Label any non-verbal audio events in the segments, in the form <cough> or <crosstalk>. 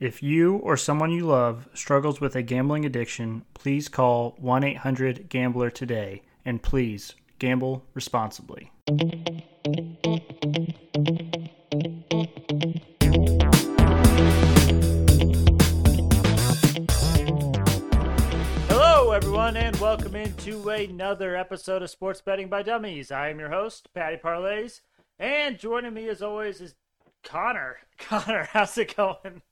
If you or someone you love struggles with a gambling addiction, please call 1 800 Gambler today and please gamble responsibly. Hello, everyone, and welcome into another episode of Sports Betting by Dummies. I am your host, Patty Parlays, and joining me as always is Connor. <laughs> Connor, how's it going?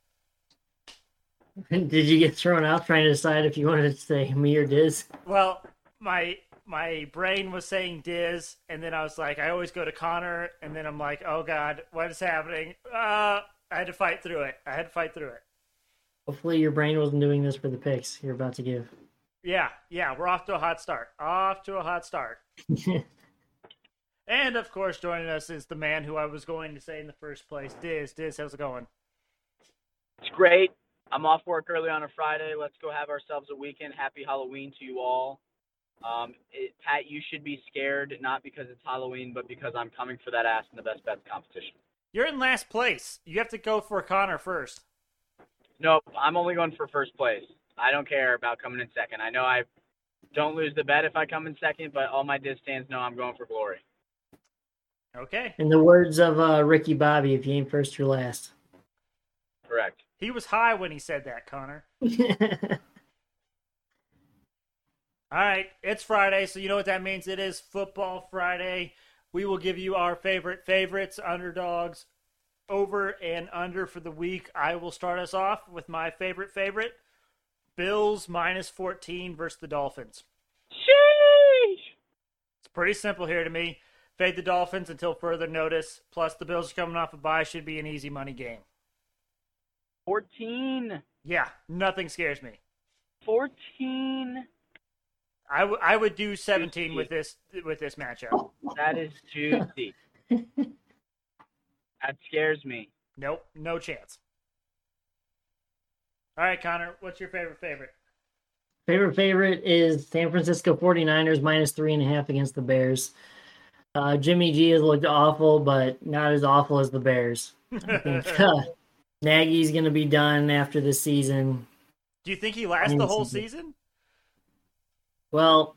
<laughs> Did you get thrown out trying to decide if you wanted to say me or Diz? Well, my my brain was saying Diz, and then I was like, I always go to Connor, and then I'm like, oh god, what is happening? Uh, I had to fight through it. I had to fight through it. Hopefully, your brain wasn't doing this for the picks you're about to give. Yeah, yeah, we're off to a hot start. Off to a hot start. <laughs> and of course, joining us is the man who I was going to say in the first place, Diz. Diz, how's it going? It's great. I'm off work early on a Friday. Let's go have ourselves a weekend. Happy Halloween to you all. Um, it, Pat, you should be scared, not because it's Halloween, but because I'm coming for that ass in the best bets competition. You're in last place. You have to go for Connor first. Nope, I'm only going for first place. I don't care about coming in second. I know I don't lose the bet if I come in second, but all my Diz stands know I'm going for glory. Okay. In the words of uh, Ricky Bobby, if you ain't first, you're last. Correct. He was high when he said that, Connor. <laughs> All right, it's Friday, so you know what that means. It is Football Friday. We will give you our favorite favorites, underdogs, over and under for the week. I will start us off with my favorite favorite Bills minus 14 versus the Dolphins. Sheesh! It's pretty simple here to me. Fade the Dolphins until further notice. Plus, the Bills are coming off a bye. Should be an easy money game. 14. Yeah, nothing scares me. 14. I, w- I would do 17 with this with this matchup. That is juicy. <laughs> that scares me. Nope, no chance. All right, Connor, what's your favorite favorite? Favorite favorite is San Francisco 49ers minus three and a half against the Bears. Uh, Jimmy G has looked awful, but not as awful as the Bears. I think <laughs> uh, Nagy's going to be done after the season. Do you think he lasts the whole season? Well,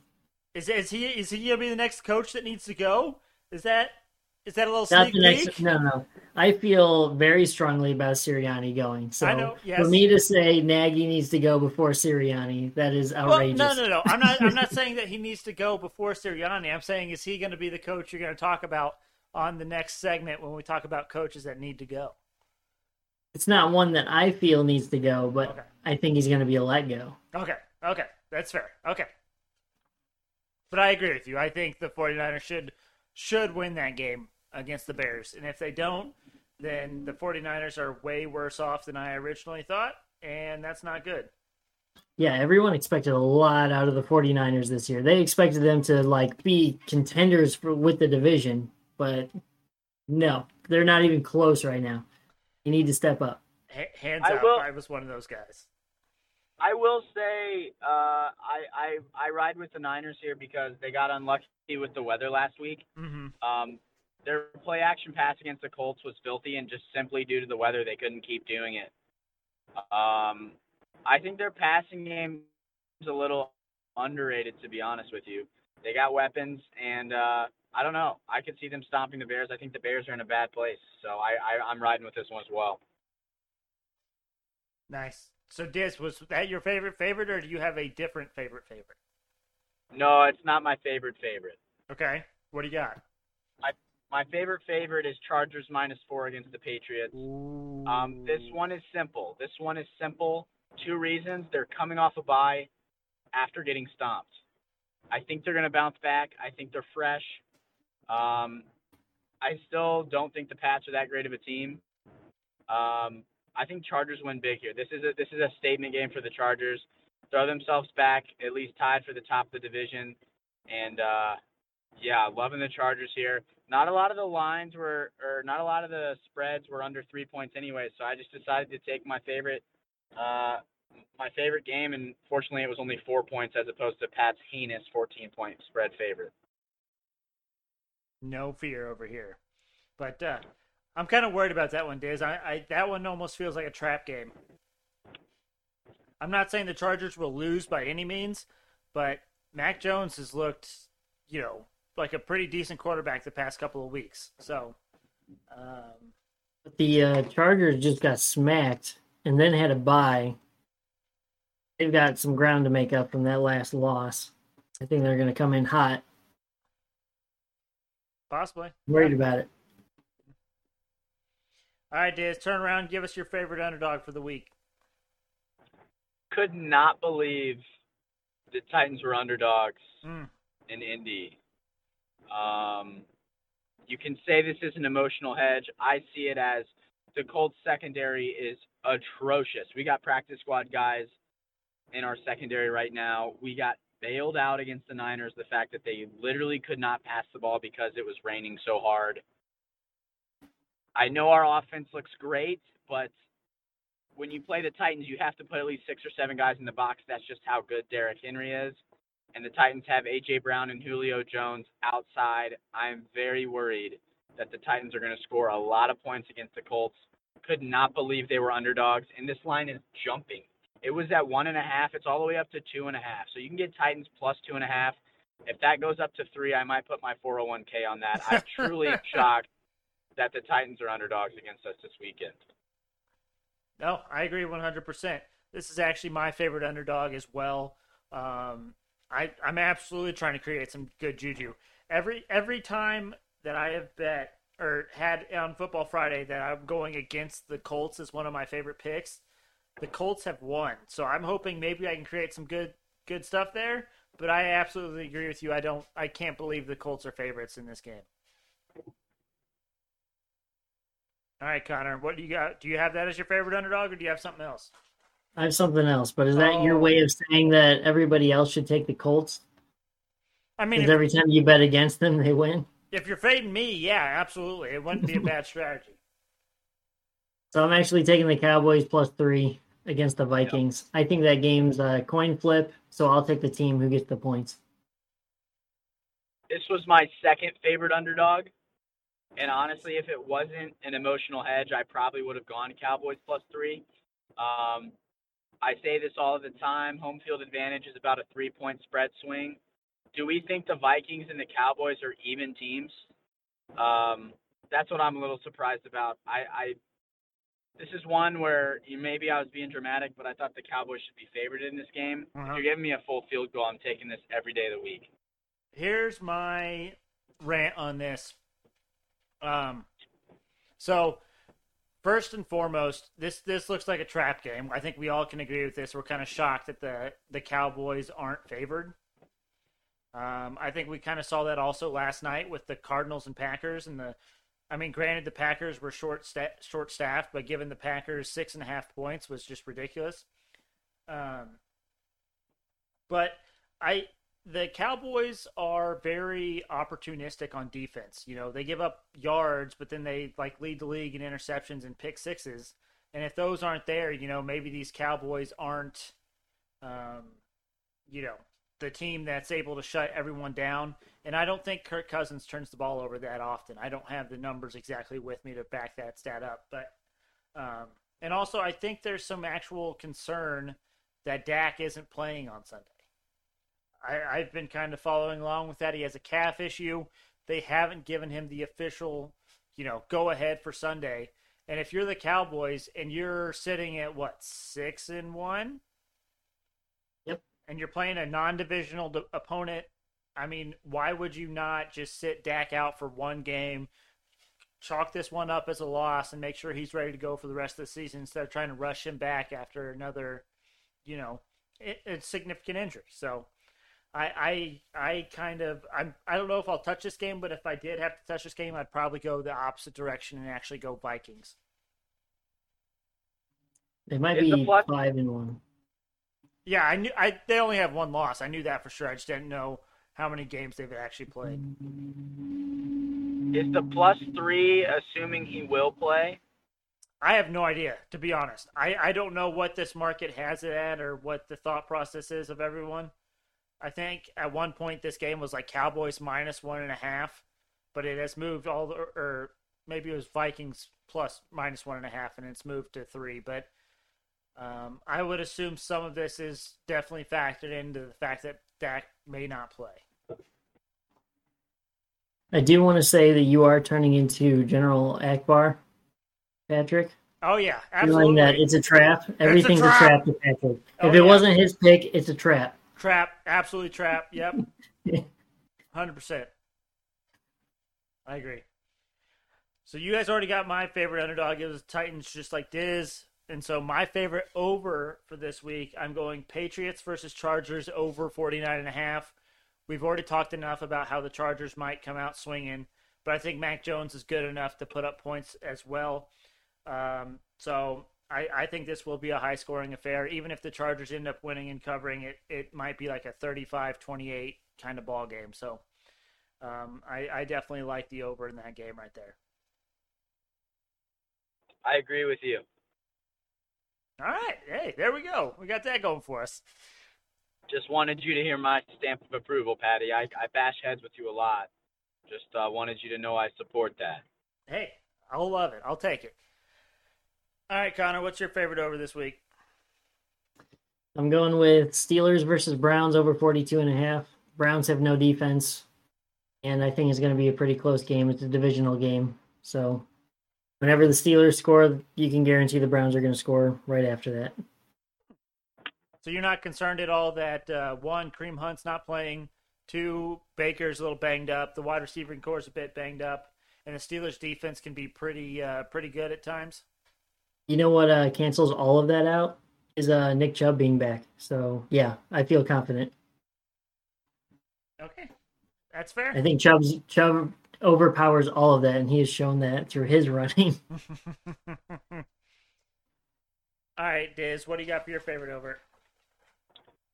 is is he is he gonna be the next coach that needs to go? Is that is that a little sneak peek? No, no. I feel very strongly about Sirianni going. So know, yes. for me to say Nagy needs to go before Sirianni, that is Well, outrageous. no, no, no. I'm not. I'm not <laughs> saying that he needs to go before Sirianni. I'm saying is he going to be the coach you're going to talk about on the next segment when we talk about coaches that need to go? It's not one that I feel needs to go, but Okay. I think he's going to be a let go. Okay, okay, that's fair. Okay, but I agree with you. I think the 49ers should should win that game against the Bears, and if they don't, then the 49ers are way worse off than I originally thought, and that's not good. Yeah, everyone expected a lot out of the 49ers this year. They expected them to like be contenders for, with the division, but no, they're not even close right now. You need to step up. H- hands I up, will- I was one of those guys. I will say uh, I, I I ride with the Niners here because they got unlucky with the weather last week. hmm Um, their play action pass against the Colts was filthy, and just simply due to the weather, they couldn't keep doing it. Um, I think their passing game is a little underrated, to be honest with you. They got weapons, and uh, I don't know. I could see them stomping the Bears. I think the Bears are in a bad place, so I, I I'm riding with this one as well. Nice. So, Diz, was that your favorite favorite, or do you have a different favorite favorite? No, it's not my favorite favorite. Okay, what do you got? My favorite favorite is Chargers minus four against the Patriots. Um, this one is simple. This one is simple. Two reasons. They're coming off a bye after getting stomped. I think they're going to bounce back. I think they're fresh. Um, I still don't think the Pats are that great of a team. Um, I think Chargers win big here. This is a this is a statement game for the Chargers. Throw themselves back, at least tied for the top of the division, and uh, yeah, loving the Chargers here. Not a lot of the lines were, or not a lot of the spreads were under three points anyway. So I just decided to take my favorite, uh, my favorite game, and fortunately it was only four points as opposed to Pat's heinous 14 point spread favorite. No fear over here. But uh, I'm kind of worried about that one, Diz. I, I that one almost feels like a trap game. I'm not saying the Chargers will lose by any means, but Mac Jones has looked, you know, like a pretty decent quarterback the past couple of weeks. So, um, but the uh, Chargers just got smacked and then had a bye. They've got some ground to make up from that last loss. I think they're going to come in hot. Possibly. Worried about it. All right, Diz, turn around. Give us your favorite underdog for the week. Could not believe the Titans were underdogs Mm. in Indy. Um, you can say this is an emotional hedge. I see it as the Colts secondary is atrocious. We got practice squad guys in our secondary right now. We got bailed out against the Niners. The fact that they literally could not pass the ball because it was raining so hard. I know our offense looks great, but when you play the Titans, you have to put at least six or seven guys in the box. That's just how good Derrick Henry is. And the Titans have A.J. Brown and Julio Jones outside. I'm very worried that the Titans are going to score a lot of points against the Colts. Could not believe they were underdogs, and this line is jumping. It was at one and a half. It's all the way up to two and a half. So you can get Titans plus two and a half. If that goes up to three, I might put my 401k on that. I'm <laughs> truly shocked that the Titans are underdogs against us this weekend. No, I agree 100%. This is actually my favorite underdog as well. Um, I, I'm absolutely trying to create some good juju. Every every time that I have bet or had on Football Friday that I'm going against the Colts as one of my favorite picks, the Colts have won. So I'm hoping maybe I can create some good good stuff there. But I absolutely agree with you. I don't. I can't believe the Colts are favorites in this game. All right, Connor. What do you got? Do you have that as your favorite underdog, or do you have something else? I have something else, but is that your Oh. way of saying that everybody else should take the Colts? I mean, Because if, every time you bet against them, they win. if you're fading me, yeah, absolutely, it wouldn't be a <laughs> bad strategy. So I'm actually taking the Cowboys plus three against the Vikings. I think that game's a coin flip, so I'll take the team who gets the points. This was my second favorite underdog. And honestly, if it wasn't an emotional hedge, I probably would have gone Cowboys plus three. Um, I say this all the time home field advantage is about a three point spread swing. Do we think the Vikings and the Cowboys are even teams? Um, that's what I'm a little surprised about. I, I this is one where you, maybe I was being dramatic, but I thought the Cowboys should be favored in this game. Uh-huh. If you're giving me a full field goal, I'm taking this every day of the week. Here's my rant on this. Um, so first and foremost, this this looks like a trap game. I think we all can agree with this. We're kind of shocked that the the Cowboys aren't favored. Um, I think we kind of saw that also last night with the Cardinals and Packers, and the. I mean, granted, the Packers were short sta- short staffed, but given the Packers six and a half points was just ridiculous. Um, but I the Cowboys are very opportunistic on defense. You know, they give up yards, but then they like lead the league in interceptions and pick sixes. And if those aren't there, you know, maybe these Cowboys aren't, um, you know, the team that's able to shut everyone down. And I don't think Kirk Cousins turns the ball over that often. I don't have the numbers exactly with me to back that stat up, but um, and also I think there's some actual concern that Dak isn't playing on Sunday. I, I've been kind of following along with that. He has a calf issue. They haven't given him the official, you know, go ahead for Sunday. And if you're the Cowboys and you're sitting at what six and one, Yep. and you're playing a non-divisional d- opponent, I mean, why would you not just sit Dak out for one game, chalk this one up as a loss, and make sure he's ready to go for the rest of the season instead of trying to rush him back after another, you know, a, a significant injury? So. I, I I kind of I'm I don't know if I'll touch this game, but if I did have to touch this game, I'd probably go the opposite direction and actually go Vikings. They might Is be plus- five and one. Yeah, I knew I they only have one loss. I knew that for sure. I just didn't know how many games they've actually played. Is the plus three assuming he will play? I have no idea, to be honest. I, I don't know what this market has it at or what the thought process is of everyone. I think at one point this game was like Cowboys minus one and a half, but it has moved all the, or maybe it was Vikings plus minus one and a half, and it's moved to three. But um, I would assume some of this is definitely factored into the fact that Dak may not play. I do want to say that you are turning into General Ackbar, Patrick. Oh yeah, absolutely. that it's a trap. Everything's a trap, a trap to Patrick. Oh, if it yeah. wasn't his pick, it's a trap. Trap, absolutely trap. Yep, <laughs> hundred percent. I agree. So you guys already got my favorite underdog. It was Titans, just like Diz. And so my favorite over for this week, I'm going Patriots versus Chargers over 49 and a half. We've already talked enough about how the Chargers might come out swinging, but I think Mac Jones is good enough to put up points as well. Um, so I, I, think this will be a high scoring affair. Even if the Chargers end up winning and covering it, it might be like a 35 28 kind of ball game. So um, I, I definitely like the over in that game right there. I agree with you. All right. Hey, there we go. We got that going for us. Just wanted you to hear my stamp of approval, Patty. I, I bash heads with you a lot. Just uh, wanted you to know I support that. Hey, I'll love it. I'll take it. All right, Connor, what's your favorite over this week? I'm going with Steelers versus Browns over 42 and a half. Browns have no defense, and I think it's going to be a pretty close game. It's a divisional game, so whenever the Steelers score, you can guarantee the Browns are going to score right after that. So you're not concerned at all that uh, one, Kareem Hunt's not playing, two, Baker's a little banged up, the wide receiving core is a bit banged up, and the Steelers defense can be pretty uh, pretty good at times. You know what uh, cancels all of that out is uh, Nick Chubb being back. So yeah, I feel confident. Okay, that's fair. I think Chubb's Chubb overpowers all of that, and he has shown that through his <laughs> running. <laughs> all right, Diz, what do you got for your favorite over?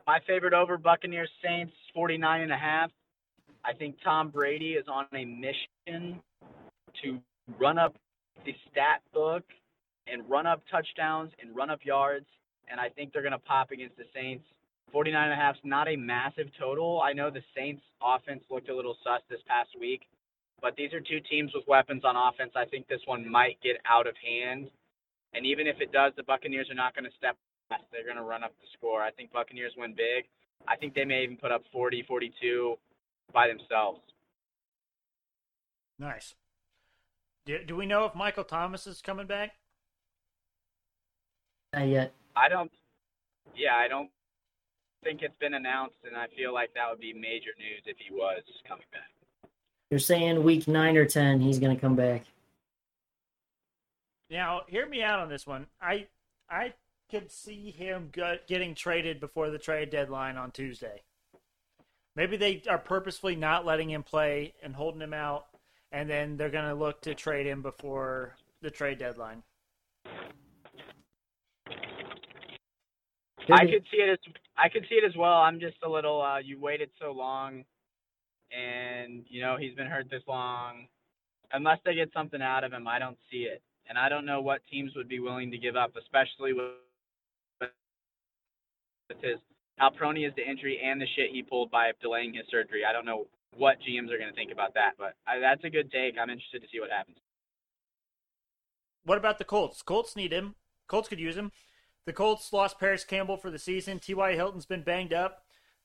My favorite over Buccaneers Saints 49 and a half. I think Tom Brady is on a mission to run up the stat book and run up touchdowns and run up yards. And I think they're going to pop against the Saints. 49 and a half is not a massive total. I know the Saints offense looked a little sus this past week, but these are two teams with weapons on offense. I think this one might get out of hand. And even if it does, the Buccaneers are not going to step. They're going to run up the score. I think Buccaneers win big. I think they may even put up 40, 42 by themselves. Nice. Do, do we know if Michael Thomas is coming back? Not yet. I don't. Yeah, I don't think it's been announced, and I feel like that would be major news if he was coming back. You're saying week nine or ten, he's going to come back. Now, hear me out on this one. I I could see him getting traded before the trade deadline on Tuesday. Maybe they are purposefully not letting him play and holding him out, and then they're going to look to trade him before the trade deadline. I could see it as I could see it as well. I'm just a little. Uh, you waited so long, and you know he's been hurt this long. Unless they get something out of him, I don't see it. And I don't know what teams would be willing to give up, especially with, with his how prone he is to injury and the shit he pulled by delaying his surgery. I don't know what GMs are going to think about that, but I, that's a good take. I'm interested to see what happens. What about the Colts? Colts need him. Colts could use him. The Colts lost Parris Campbell for the season. T.Y. Hilton's been banged up.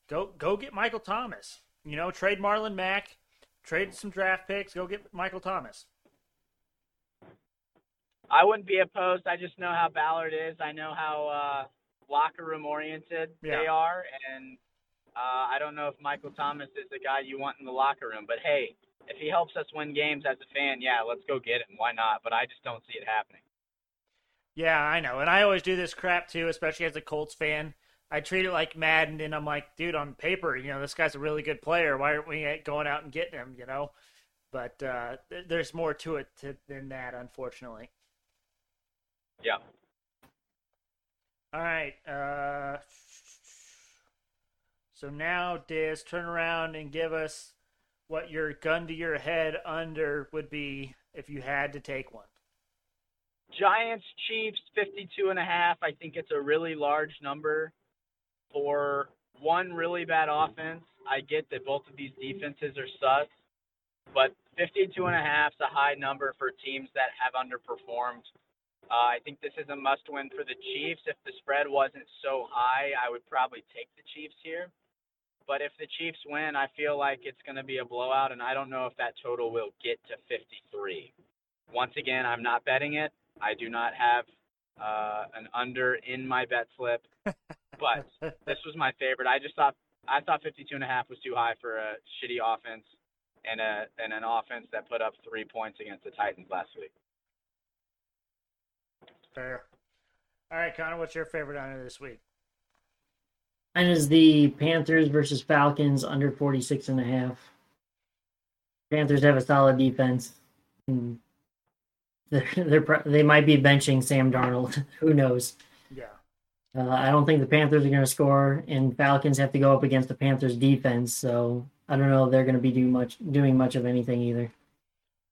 Go go get Michael Thomas. You know, trade Marlon Mack, trade some draft picks. Go get Michael Thomas. I wouldn't be opposed. I just know how Ballard is. I know how uh, locker room oriented yeah. they are, and uh, I don't know if Michael Thomas is the guy you want in the locker room. But hey, if he helps us win games as a fan, yeah, let's go get him. Why not? But I just don't see it happening. Yeah, I know. And I always do this crap too, especially as a Colts fan. I treat it like Madden, and I'm like, dude, on paper, you know, this guy's a really good player. Why aren't we going out and getting him, you know? But uh, th- there's more to it to, than that, unfortunately. Yeah. All right. Uh, so now, Diz, turn around and give us what your gun to your head under would be if you had to take one. Giants Chiefs 52 and a half. I think it's a really large number for one really bad offense. I get that both of these defenses are sus, but 52 and a half is a high number for teams that have underperformed. Uh, I think this is a must win for the Chiefs. If the spread wasn't so high, I would probably take the Chiefs here. But if the Chiefs win, I feel like it's going to be a blowout, and I don't know if that total will get to 53. Once again, I'm not betting it. I do not have uh, an under in my bet slip, <laughs> but this was my favorite. I just thought I thought 52 and a half was too high for a shitty offense and a and an offense that put up three points against the Titans last week. Fair. All right, Connor, what's your favorite under this week? Mine is the Panthers versus Falcons under 46 and a half. Panthers have a solid defense. Hmm. They're, <laughs> they're they might be benching Sam Darnold. <laughs> Who knows? Yeah. Uh, I don't think the Panthers are going to score, and Falcons have to go up against the Panthers defense. So I don't know if they're going to be doing much doing much of anything either.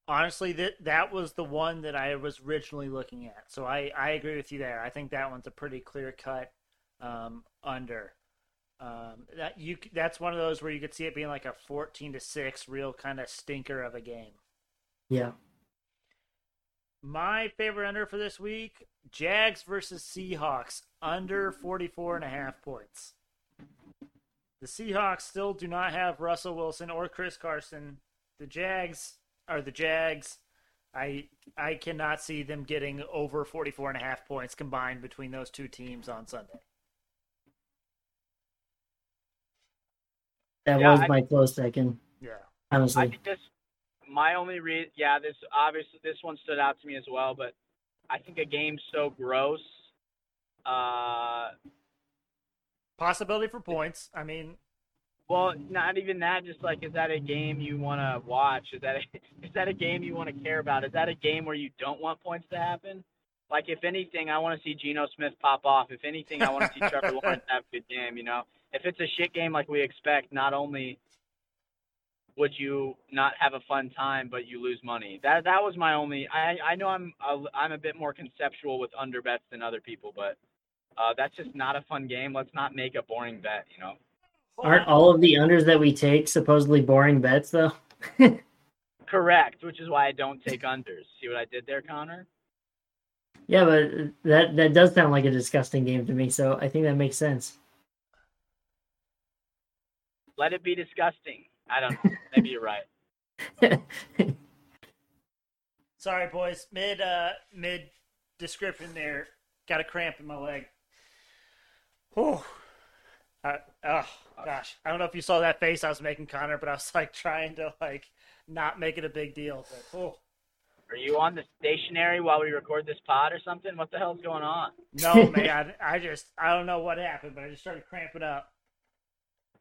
Honestly, that that was the one that I was originally looking at. So I, I agree with you there. I think that one's a pretty clear cut um, under. Um, that you that's one of those where you could see it being like a fourteen to six, real kind of stinker of a game. Yeah. My favorite under for this week: Jags versus Seahawks under 44 and a half points. The Seahawks still do not have Russell Wilson or Chris Carson. The Jags are the Jags. I I cannot see them getting over 44 and a half points combined between those two teams on Sunday. That Yeah, was I- my close second, Yeah. I honestly. think this my only read yeah, this obviously this one stood out to me as well, but I think a game so gross uh Possibility for points. I mean, well, not even that. Just like, is that a game you want to watch? Is that a, <laughs> is that a game you want to care about? Is that a game where you don't want points to happen? Like, if anything, I want to see Geno Smith pop off. If anything, I want to see Trevor <laughs> Lawrence have a good game. You know, if it's a shit game like we expect, not only would you not have a fun time, but you lose money. That that was my only. I I know I'm a, I'm a bit more conceptual with under bets than other people, but uh, that's just not a fun game. Let's not make a boring bet. You know. Aren't all of the unders that we take supposedly boring bets though? <laughs> Correct, which is why I don't take unders. See what I did there, Connor? Yeah, but that that does sound like a disgusting game to me. So I think that makes sense. Let it be disgusting. I don't know. <laughs> Maybe you're right. <laughs> Sorry, boys. Mid uh mid description there. Got a cramp in my leg. Whew. Uh, oh gosh, I don't know if you saw that face I was making, Connor, but I was like trying to like not make it a big deal. But oh Are you on the stationary while we record this pod or something? What the hell's going on? no, <laughs> man, I just I don't know what happened, but I just started cramping up.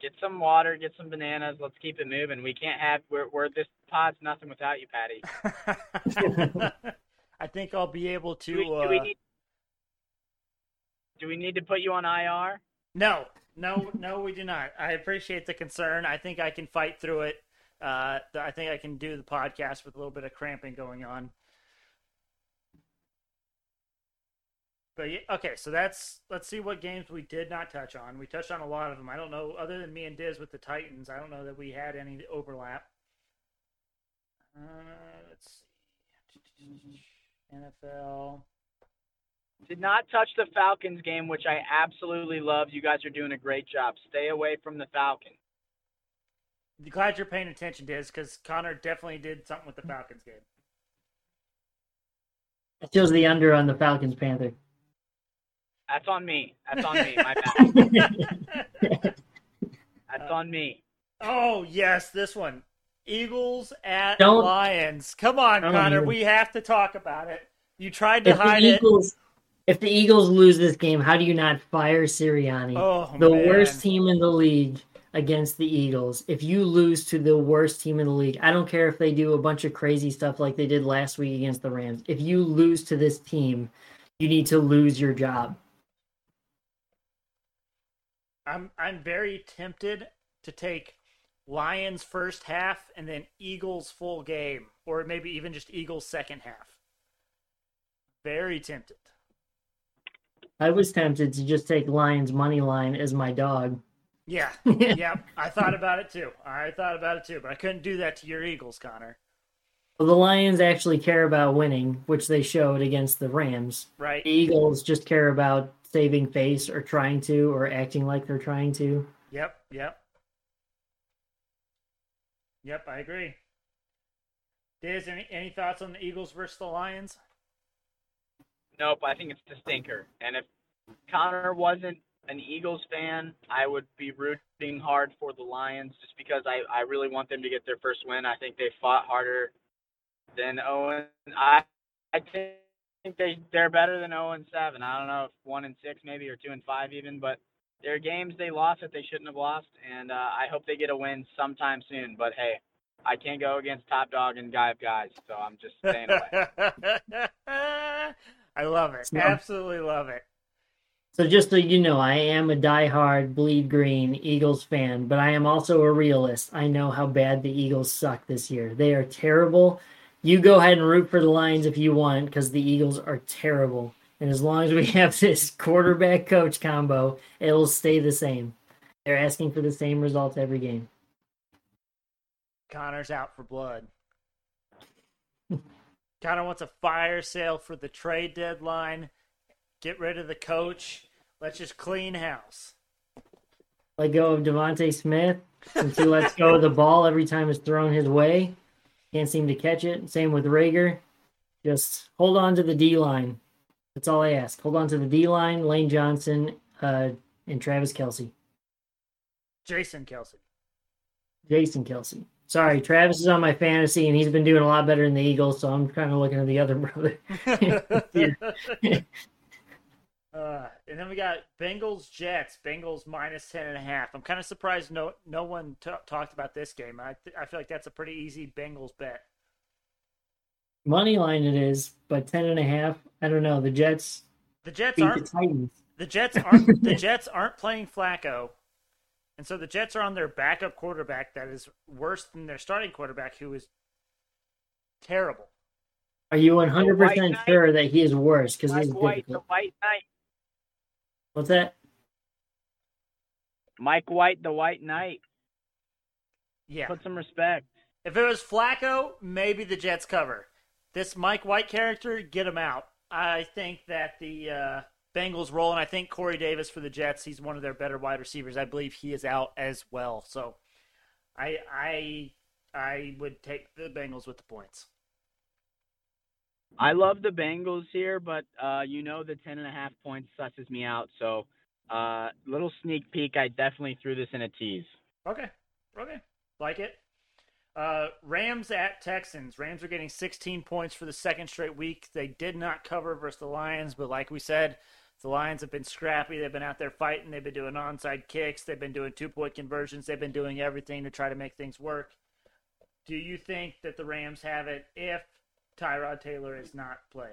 Get some water, get some bananas. Let's keep it moving. We can't have we're, we're this pod's nothing without you, Patty. <laughs> I think I'll be able to. Do we, do uh, we need do we need to put you on IR? No, no, no, we do not. I appreciate the concern. I think I can fight through it. Uh, I think I can do the podcast with a little bit of cramping going on. But yeah, okay, so that's let's see what games we did not touch on. We touched on a lot of them. I don't know, other than me and Diz with the Titans, I don't know that we had any overlap. Uh, let's see, NFL. Did not touch the Falcons game, which I absolutely love. You guys are doing a great job. Stay away from the Falcons. Glad you're paying attention, Diz, because Connor definitely did something with the Falcons game. I chose the under on the Falcons Panther. That's on me. That's on me. My bad. <laughs> That's on me. Oh yes, this one. Eagles at Don't- Lions. Come on, Connor. yeah. We have to talk about it. You tried to if the hide it. Eagles, if the Eagles lose this game, how do you not fire Sirianni? Oh the man. worst team in the league against the Eagles. If you lose to the worst team in the league, I don't care if they do a bunch of crazy stuff like they did last week against the Rams. If you lose to this team, you need to lose your job. I'm I'm very tempted to take Lions first half and then Eagles full game, or maybe even just Eagles second half. Very tempted. I was tempted to just take Lions money line as my dog. Yeah, <laughs> yeah. I thought about it too. I thought about it too, but I couldn't do that to your Eagles, Connor. Well, the Lions actually care about winning, which they showed against the Rams. Right. The Eagles just care about saving face or trying to or acting like they're trying to. Yep. Yep. Yep. I agree. Diz, any any thoughts on the Eagles versus the Lions? Nope, I think it's the stinker. And if Connor wasn't an Eagles fan, I would be rooting hard for the Lions just because I, I really want them to get their first win. I think they fought harder than Owen. I I think they they're better than 0 and 7. I don't know if 1 and 6 maybe or 2 and 5 even, but there are games they lost that they shouldn't have lost, and uh, I hope they get a win sometime soon. But hey, I can't go against top dog and guy of guys, so I'm just staying away. <laughs> I love it. So- Absolutely love it. So just so you know, I am a diehard bleed green Eagles fan, but I am also a realist. I know how bad the Eagles suck this year. They are terrible. You go ahead and root for the Lions if you want, because the Eagles are terrible. And as long as we <laughs> have this quarterback coach combo, it'll stay the same. They're asking for the same results every game. Connor's out for blood. Connor wants a fire sale for the trade deadline. Get rid of the coach. Let's just clean house. Let go of DeVonta Smith since he lets go of the ball every time it's thrown his way. Can't seem to catch it. Same with Reagor. Just hold on to the D line. That's all I ask. Hold on to the D line, Lane Johnson, uh, and Travis Kelce. Jason Kelce. Jason Kelce. Sorry, Travis is on my fantasy and he's been doing a lot better than the Eagles, so I'm kind of looking at the other <laughs> brother. <laughs> uh, and then we got Bengals Jets. Bengals minus ten and a half. I'm kind of surprised no no one t- talked about this game. I th- I feel like that's a pretty easy Bengals bet. Money line it is, but ten and a half. I don't know. The Jets The Jets aren't Titans. the Jets aren't <laughs> the Jets aren't playing Flacco, and so the Jets are on their backup quarterback that is worse than their starting quarterback, who is terrible. Are you 100% sure that he is worse? Because Mike he's White, the difficult. White Knight. What's that? Mike White, the White Knight. Yeah. Put some respect. If it was Flacco, maybe the Jets cover. This Mike White character, get him out. I think that the uh, Bengals roll, and I think Corey Davis for the Jets. He's one of their better wide receivers. I believe he is out as well. So, I I I would take the Bengals with the points. I love the Bengals here, but uh, you know the ten and a half points susses me out. So, uh, little sneak peek. I definitely threw this in a tease. Okay, okay, like it. Uh, Rams at Texans. Rams are getting 16 points for the second straight week. They did not cover versus the Lions, but like we said, the Lions have been scrappy. They've been out there fighting. They've been doing onside kicks. They've been doing two point conversions. They've been doing everything to try to make things work. Do you think that the Rams have it if Tyrod Taylor is not playing?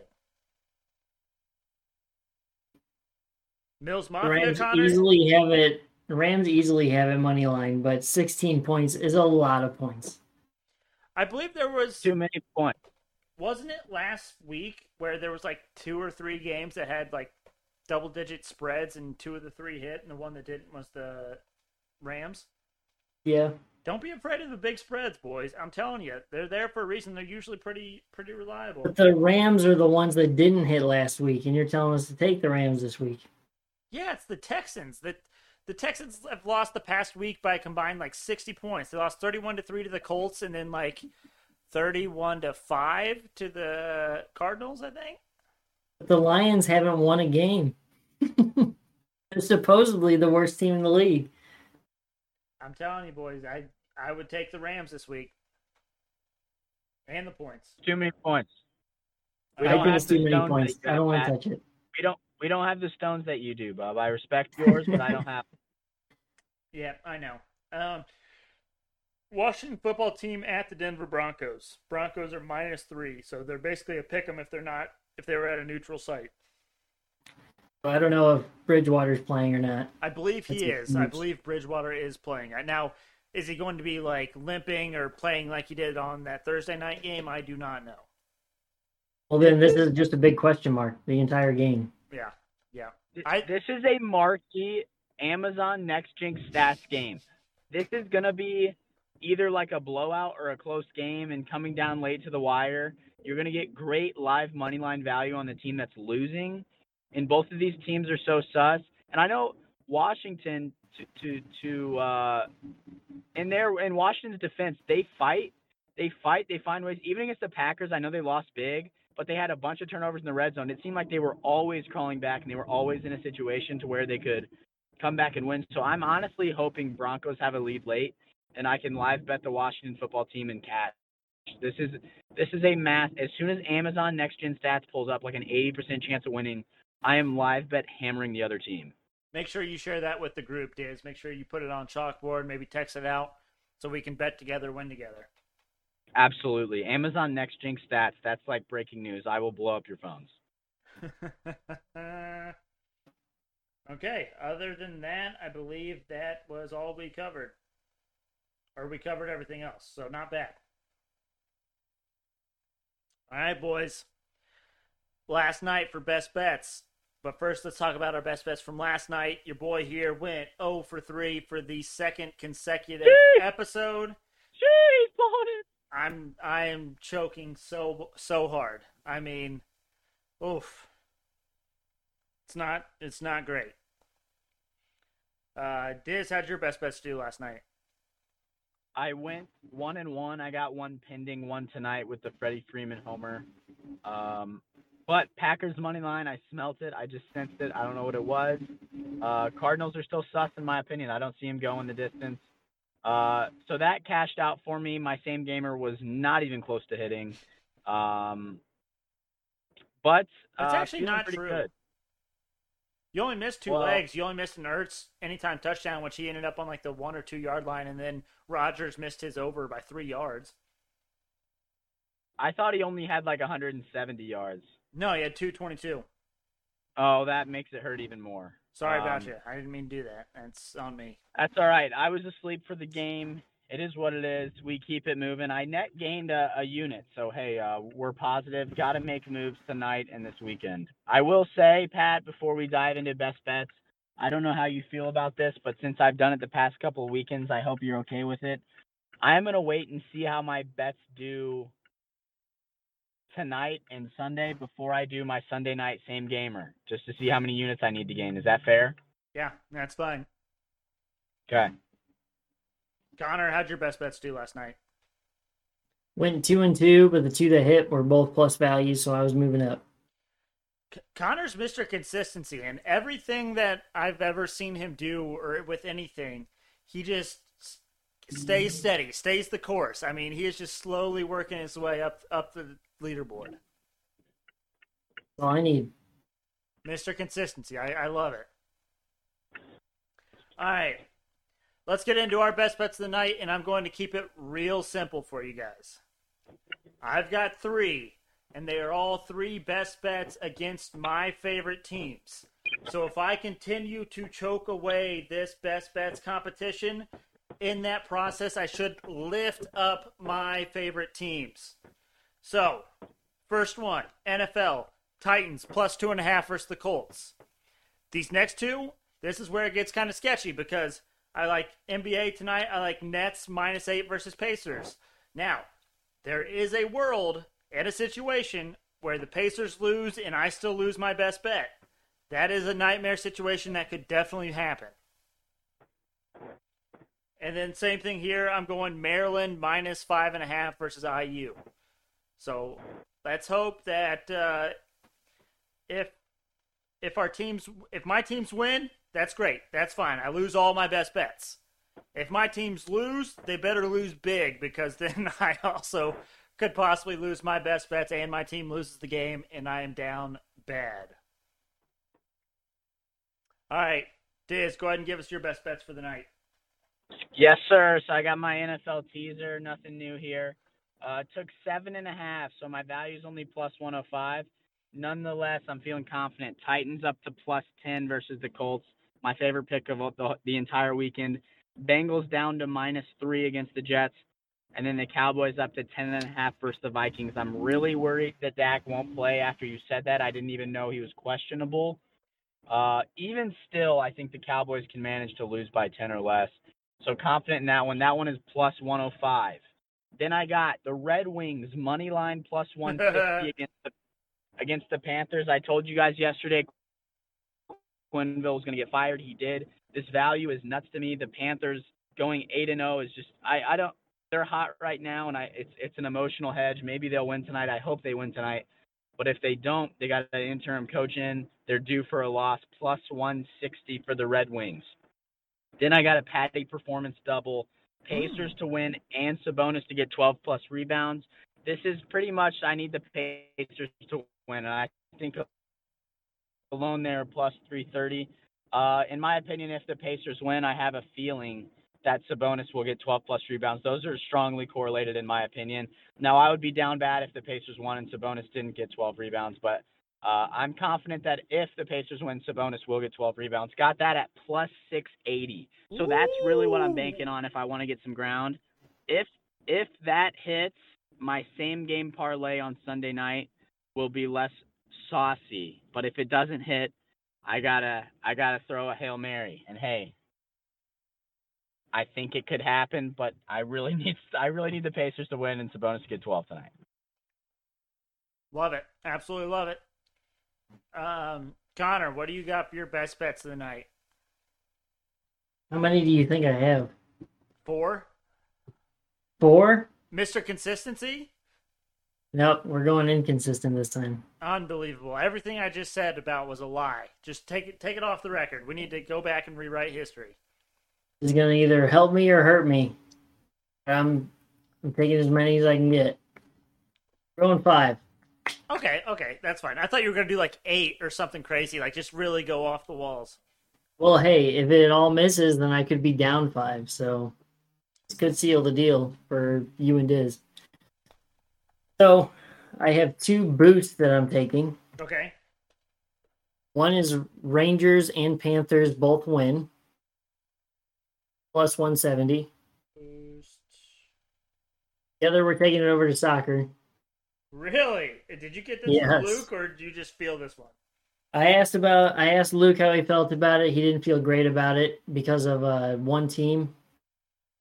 Mills The Mafia, Rams Connor? easily have it. The Rams easily have it money line, but 16 points is a lot of points. I believe there was Too many points. wasn't it last week where there was like two or three games that had like double digit spreads and two of the three hit and the one that didn't was the Rams? Yeah. Don't be afraid of the big spreads, boys. I'm telling you, they're there for a reason. They're usually pretty pretty reliable. But the Rams are the ones that didn't hit last week, and you're telling us to take the Rams this week. Yeah, it's the Texans. The the Texans have lost the past week by a combined like 60 points. They lost 31 to 3 to the Colts and then like 31 to 5 to the Cardinals, I think. But the Lions haven't won a game. <laughs> They're supposedly the worst team in the league. I'm telling you, boys, I I would take the Rams this week, and the points. Too many points. We I don't think have it's too many points. I don't want to touch it. We don't. We don't have the stones that you do, Bob. I respect <laughs> yours, but I don't have. <laughs> Yeah, I know. Um, Washington football team at the Denver Broncos. Broncos are minus three, so they're basically a pick 'em if they're not if they were at a neutral site. I don't know if Bridgewater's playing or not. I believe he That's is. I believe Bridgewater is playing now. Is he going to be like limping or playing like he did on that Thursday night game? I do not know. Well, then this is just a big question mark the entire game. Yeah, yeah. I- This is a marquee Amazon Next Gen stats game. This is gonna be either like a blowout or a close game and coming down late to the wire, you're going to get great live money line value on the team that's losing. And both of these teams are so sus. And I know Washington to to to uh, in their in Washington's defense, they fight, they fight, they find ways. Even against the Packers, I know they lost big, but they had a bunch of turnovers in the red zone. It seemed like they were always crawling back and they were always in a situation to where they could come back and win. So I'm honestly hoping Broncos have a lead late and I can live bet the Washington football team in cash. This is this is a math. As soon as Amazon Next Gen Stats pulls up like an 80% chance of winning, I am live bet hammering the other team. Make sure you share that with the group, Diz. Make sure you put it on chalkboard, maybe text it out so we can bet together, win together. Absolutely. Amazon Next Gen Stats, that's like breaking news. I will blow up your phones. <laughs> okay, other than that, I believe that was all we covered. Or we covered everything else, so not bad. All right, boys. Last night for best bets. But first, let's talk about our best bets from last night. Your boy here went 0 for 3 for the second consecutive Jeez. episode. Jeez, I'm I am choking so so hard. I mean, oof. It's not it's not great. Uh, Diz, how'd your best bets do last night? I went one and one. I got one pending, one tonight with the Freddie Freeman homer. Um, but Packers money line, I smelt it. I just sensed it. I don't know what it was. Uh, Cardinals are still sus in my opinion. I don't see him going the distance. Uh, so that cashed out for me. My same gamer was not even close to hitting. Um, but uh, it's actually not true. Good. You only missed two well, legs. You only missed an Ertz anytime touchdown, which he ended up on like the one or two yard line, and then Rodgers missed his over by three yards. I thought he only had like 170 yards. No, he had 222. Oh, that makes it hurt even more. Sorry um, about you. I didn't mean to do that. That's on me. That's all right. I was asleep for the game. It is what it is. We keep it moving. I net gained a, a unit, so hey, uh, we're positive. Got to make moves tonight and this weekend. I will say, Pat, before we dive into best bets, I don't know how you feel about this, but since I've done it the past couple of weekends, I hope you're okay with it. I am gonna wait and see how my bets do tonight and Sunday before I do my Sunday night same gamer, just to see how many units I need to gain. Is that fair? Yeah, that's fine. Okay. Connor, how'd your best bets do last night? Went two and two, but the two that hit were both plus values, so I was moving up. Connor's Mr. Consistency, and everything that I've ever seen him do, or with anything, he just stays steady, stays the course. I mean, he is just slowly working his way up up the leaderboard. All I need. Mr. Consistency. I, I love it. All right. Let's get into our best bets of the night, and I'm going to keep it real simple for you guys. I've got three, and they are all three best bets against my favorite teams. So if I continue to choke away this best bets competition, in that process, I should lift up my favorite teams. So, first one NFL Titans plus two and a half versus the Colts. These next two, this is where it gets kind of sketchy because I like NBA tonight. I like Nets minus eight versus Pacers. Now, there is a world and a situation where the Pacers lose and I still lose my best bet. That is a nightmare situation that could definitely happen. And then same thing here. I'm going Maryland minus five and a half versus IU. So let's hope that uh, if if our teams if my teams win, that's great. That's fine. I lose all my best bets. If my teams lose, they better lose big because <laughs> then I also could possibly lose my best bets and my team loses the game and I am down bad. All right, Diz, go ahead and give us your best bets for the night. Yes, sir. So I got my NFL teaser. Nothing new here. Uh, took seven and a half, so my value is only plus 105. Nonetheless, I'm feeling confident. Titans up to plus 10 versus the Colts. My favorite pick of the, the entire weekend. Bengals down to minus three against the Jets. And then the Cowboys up to 10 and a half versus the Vikings. I'm really worried that Dak won't play after you said that. I didn't even know he was questionable. Uh, even still, I think the Cowboys can manage to lose by 10 or less. So confident in that one. That one is plus 105. Then I got the Red Wings money line plus 150 <laughs> against the against the Panthers. I told you guys yesterday Quenneville was going to get fired. He did. This value is nuts to me. The Panthers going 8 and 0 is just I I don't they're hot right now and I it's it's an emotional hedge. Maybe they'll win tonight. I hope they win tonight. But if they don't, they got an interim coach in. They're due for a loss plus 160 for the Red Wings. Then I got a Patty performance double, Pacers to win and Sabonis to get 12 plus rebounds. This is pretty much I need the Pacers to win, and I think alone there plus 330. Uh, in my opinion, if the Pacers win, I have a feeling that Sabonis will get 12 plus rebounds. Those are strongly correlated in my opinion. Now I would be down bad if the Pacers won and Sabonis didn't get 12 rebounds, but uh, I'm confident that if the Pacers win, Sabonis will get 12 rebounds. Got that at plus 680. So that's really what I'm banking on if I want to get some ground. If if that hits, my same game parlay on Sunday night will be less saucy. But if it doesn't hit, I gotta I gotta throw a hail mary. And hey, I think it could happen, but I really <laughs> need I really need the Pacers to win and Sabonis to get 12 tonight. Love it, absolutely love it. Um, Connor, what do you got for your best bets of the night? How many do you think I have? Four, Four? Mister Consistency. Nope, we're going inconsistent this time. Unbelievable. Everything I just said about was a lie. Just take it take it off the record. We need to go back and rewrite history. It's gonna either help me or hurt me. I'm I'm taking as many as I can get. Going five. Okay, okay, that's fine. I thought you were gonna do like eight or something crazy, like just really go off the walls. Well, hey, if it all misses, then I could be down five. So this could seal the deal for you and Diz. So I have two boosts that I'm taking. Okay. One is Rangers and Panthers both win. Plus 170. Boost. The other, we're taking it over to soccer. Really? Did you get this Yes. from Luke, or did you just feel this one? I asked about I asked Luke how he felt about it. He didn't feel great about it because of uh, one team.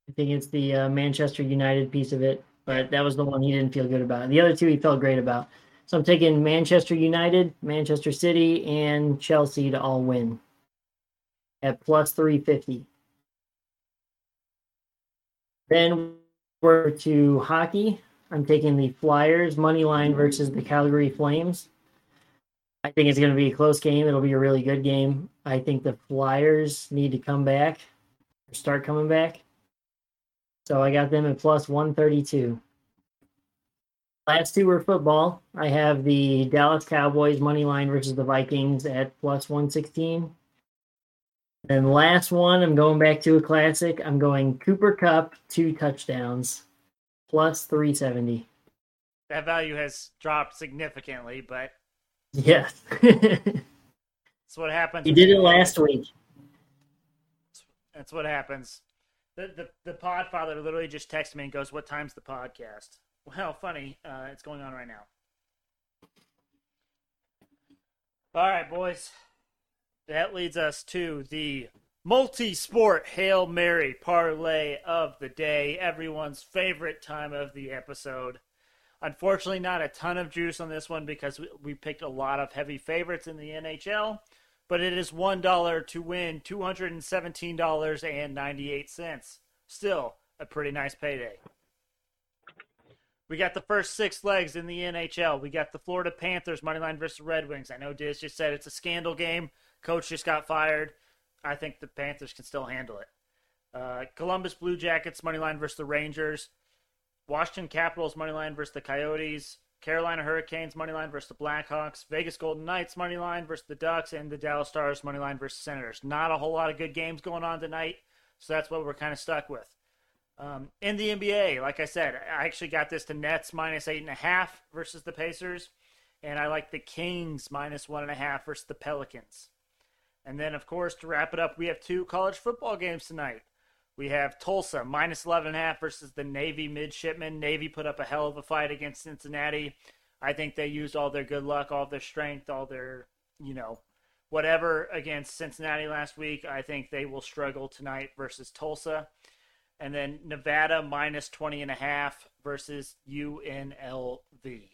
I think it's the uh, Manchester United piece of it, but that was the one he didn't feel good about. The other two he felt great about. So I'm taking Manchester United, Manchester City, and Chelsea to all win at plus 350. Then we're to hockey. I'm taking the Flyers money line versus the Calgary Flames. I think it's going to be a close game. It'll be a really good game. I think the Flyers need to come back, start coming back. So I got them at plus 132. Last two were football. I have the Dallas Cowboys money line versus the Vikings at plus 116. Then last one, I'm going back to a classic. I'm going Cooper Kupp, two touchdowns, plus 370. That value has dropped significantly, but Yes. <laughs> that's what happens. he did it last week. That's what happens. The, the the Podfather literally just texted me and goes, "What time's the podcast?" Well, funny. Uh, it's going on right now. All right, boys. That leads us to the multi-sport Hail Mary parlay of the day. Everyone's favorite time of the episode. Unfortunately, not a ton of juice on this one because we, we picked a lot of heavy favorites in the NHL. But it is one dollar to win two hundred and seventeen dollars and ninety-eight cents. Still a pretty nice payday. We got the first six legs in the NHL. We got the Florida Panthers money line versus the Red Wings. I know Diz just said it's a scandal game. Coach just got fired. I think the Panthers can still handle it. Uh, Columbus Blue Jackets money line versus the Rangers. Washington Capitals money line versus the Coyotes. Carolina Hurricanes money line versus the Blackhawks. Vegas Golden Knights money line versus the Ducks, and the Dallas Stars money line versus Senators. Not a whole lot of good games going on tonight, so that's what we're kind of stuck with. Um, in the NBA, like I said, I actually got this to Nets minus eight and a half versus the Pacers, and I like the Kings minus one and a half versus the Pelicans. And then, of course, to wrap it up, we have two college football games tonight. We have Tulsa minus 11.5 versus the Navy midshipmen. Navy put up a hell of a fight against Cincinnati. I think they used all their good luck, all their strength, all their, you know, whatever against Cincinnati last week. I think they will struggle tonight versus Tulsa. and then Nevada minus 20 and a half versus UNLV.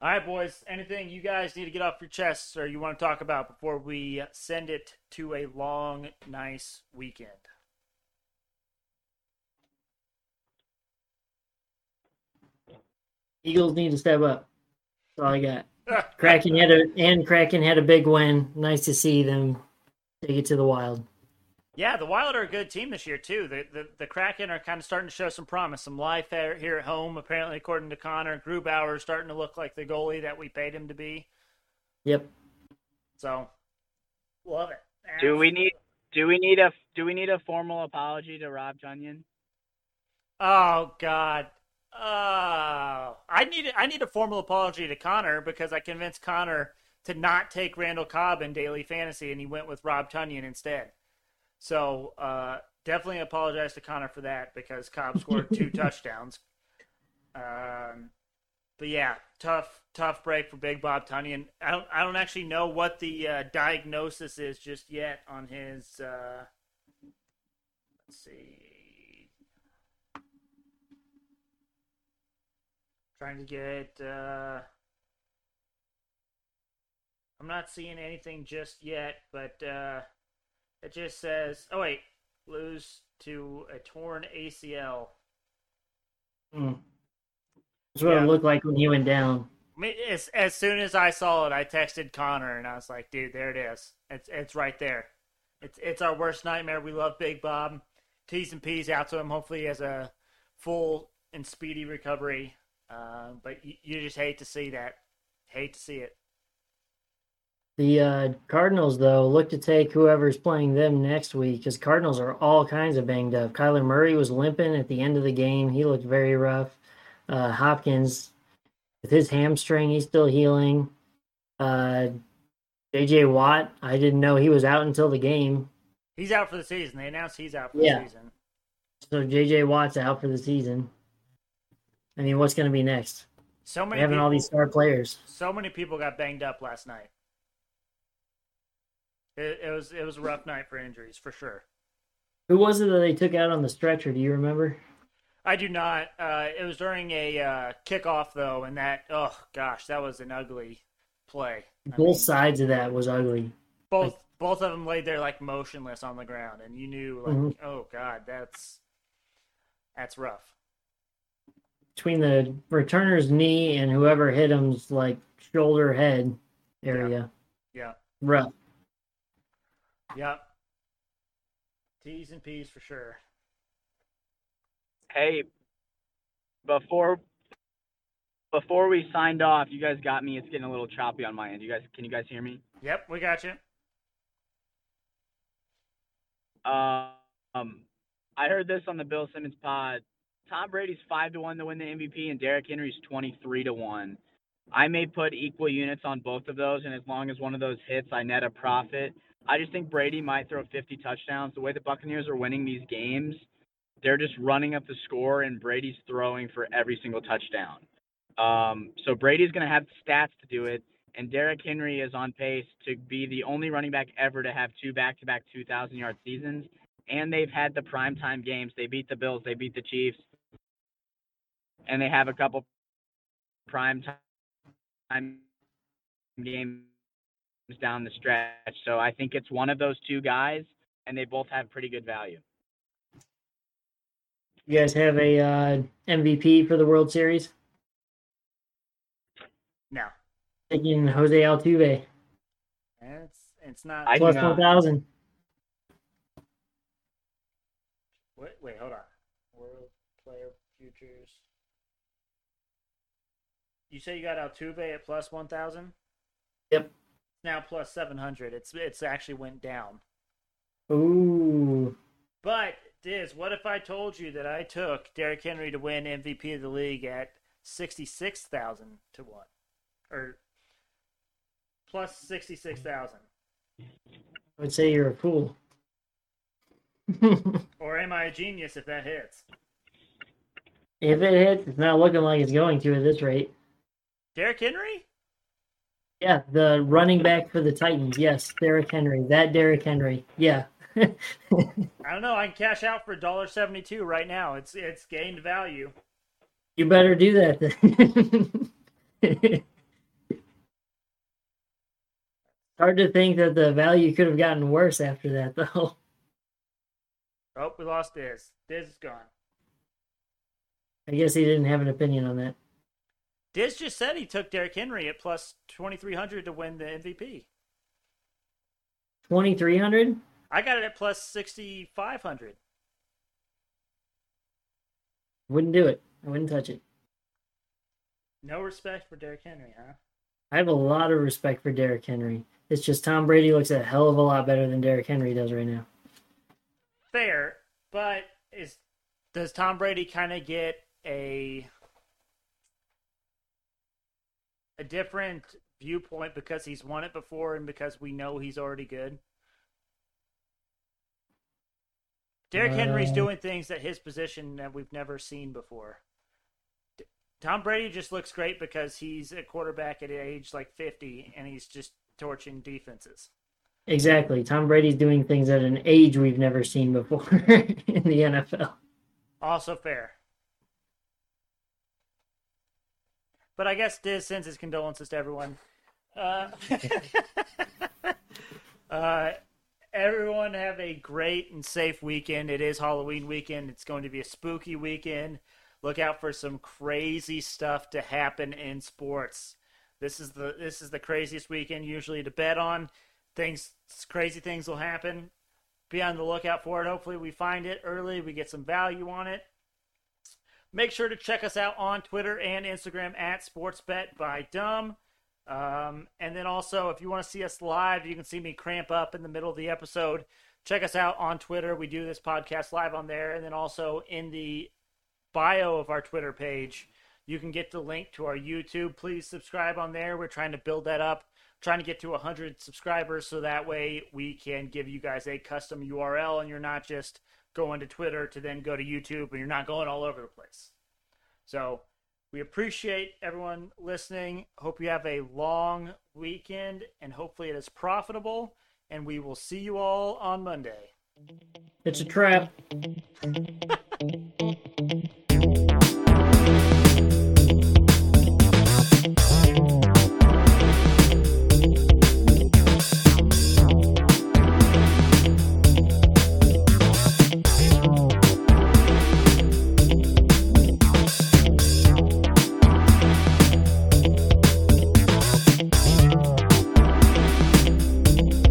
All right, boys. Anything you guys need to get off your chests or you want to talk about before we send it to a long, nice weekend? Eagles need to step up. That's all I got. <laughs> Kraken had a and Kraken had a big win. Nice to see them take it to the Wild. Yeah, the Wild are a good team this year too. The, the the Kraken are kind of starting to show some promise, some life here at home. Apparently, according to Connor, Grubauer is starting to look like the goalie that we paid him to be. Yep. So, love it. Do we need do we need a do we need a formal apology to Rob Tonyan? Oh God. Oh, I need I need a formal apology to Connor because I convinced Connor to not take Randall Cobb in daily fantasy, and he went with Rob Tonyan instead. So uh, definitely apologize to Connor for that because Cobb <laughs> scored two touchdowns. Um, but yeah, tough tough break for Big Bob Tonyan. I don't I don't actually know what the uh, diagnosis is just yet on his. Uh, let's see. Trying to get. Uh, I'm not seeing anything just yet, but uh, it just says, "Oh wait, lose to a torn ACL." Mm. That's what Yeah. it looked like when he went down. I mean, as, as soon as I saw it, I texted Connor and I was like, "Dude, there it is. It's it's right there. It's it's our worst nightmare. We love Big Bob. T's and P's out to him. Hopefully, he has a full and speedy recovery. Uh, but you, you just hate to see that. Hate to see it. The uh, Cardinals, though, look to take whoever's playing them next week because Cardinals are all kinds of banged up. Kyler Murray was limping at the end of the game. He looked very rough. Uh, Hopkins, with his hamstring, he's still healing. Uh, JJ Watt, I didn't know he was out until the game. He's out for the season. They announced he's out for Yeah. the season. So JJ Watt's out for the season. I mean, what's going to be next? So many having people, all these star players. so many people got banged up last night. It, it was it was a rough night for injuries for sure. Who was it that they took out on the stretcher? Do you remember? I do not. Uh, it was during a uh, kickoff though, and that oh gosh, that was an ugly play. I Both mean, sides of that was ugly. both both of them laid there like motionless on the ground, and you knew like, Mhm. oh god, that's that's rough. between the returner's knee and whoever hit him's like shoulder head area. Yeah, Rough. Yep. T's and P's for sure. Hey, before before we signed off, you guys got me. It's getting a little choppy on my end. You guys, can you guys hear me? Yep, we got you. Um, I heard this on the Bill Simmons pod. Tom Brady's five to one to win the MVP, and Derrick Henry's twenty three to one. I may put equal units on both of those, and as long as one of those hits, I net a profit. I just think Brady might throw 50 touchdowns. The way the Buccaneers are winning these games, they're just running up the score, and Brady's throwing for every single touchdown. Um, so Brady's going to have stats to do it, and Derrick Henry is on pace to be the only running back ever to have two back-to-back 2,000-yard seasons. And they've had the primetime games. They beat the Bills. They beat the Chiefs. And they have a couple prime time games down the stretch. So I think it's one of those two guys, and they both have pretty good value. You guys have a uh, MVP for the World Series? No, Taking Jose Altuve it's it's not. I do one thousand. wait, wait, hold on. World Player Futures. You say you got Altuve at plus one thousand? Yep. Now plus seven hundred. It's it's actually went down. Ooh, But Diz, what if I told you that I took Derrick Henry to win MVP of the league at sixty six thousand to one, or plus sixty six thousand? I would say you're a fool. <laughs> Or am I a genius if that hits? if it hits, it's not looking like it's going to at this rate. Derrick Henry? Yeah, the running back for the Titans. Yes, Derrick Henry. That Derrick Henry. Yeah. <laughs> I don't know. I can cash out for $1.72 right now. It's it's gained value. You better do that then. <laughs> Hard to think that the value could have gotten worse after that, though. Oh, we lost Diz. Diz is gone. I guess he didn't have an opinion on that. Diz just said he took Derrick Henry at plus 2,300 to win the MVP. 2,300? I got it at plus 6,500. Wouldn't do it. I wouldn't touch it. No respect for Derrick Henry, huh? I have a lot of respect for Derrick Henry. It's just Tom Brady looks a hell of a lot better than Derrick Henry does right now. Fair, but is does Tom Brady kind of get a a different viewpoint because he's won it before and because we know he's already good? Derrick Henry's Uh, doing things at his position that we've never seen before. D- Tom Brady just looks great because he's a quarterback at age like 50 and he's just torching defenses. Exactly. Tom Brady's doing things at an age we've never seen before <laughs> in the NFL. Also fair. But I guess Diz sends his condolences to everyone. Uh, <laughs> uh, everyone have a great and safe weekend. It is Halloween weekend. It's going to be a spooky weekend. Look out for some crazy stuff to happen in sports. This is the this is the craziest weekend usually to bet on. Things crazy things will happen. Be on the lookout for it. Hopefully we find it early. We get some value on it. Make sure to check us out on Twitter and Instagram at SportsBet by Dumb. Um, and then also, if you want to see us live, you can see me cramp up in the middle of the episode. Check us out on Twitter. We do this podcast live on there. And then also in the bio of our Twitter page, you can get the link to our YouTube. Please subscribe on there. We're trying to build that up, trying to get to 100 subscribers so that way we can give you guys a custom URL and you're not just going to Twitter to then go to YouTube and you're not going all over the place. So we appreciate everyone listening. Hope you have a long weekend and hopefully it is profitable. And we will see you all on Monday. It's a trap. <laughs>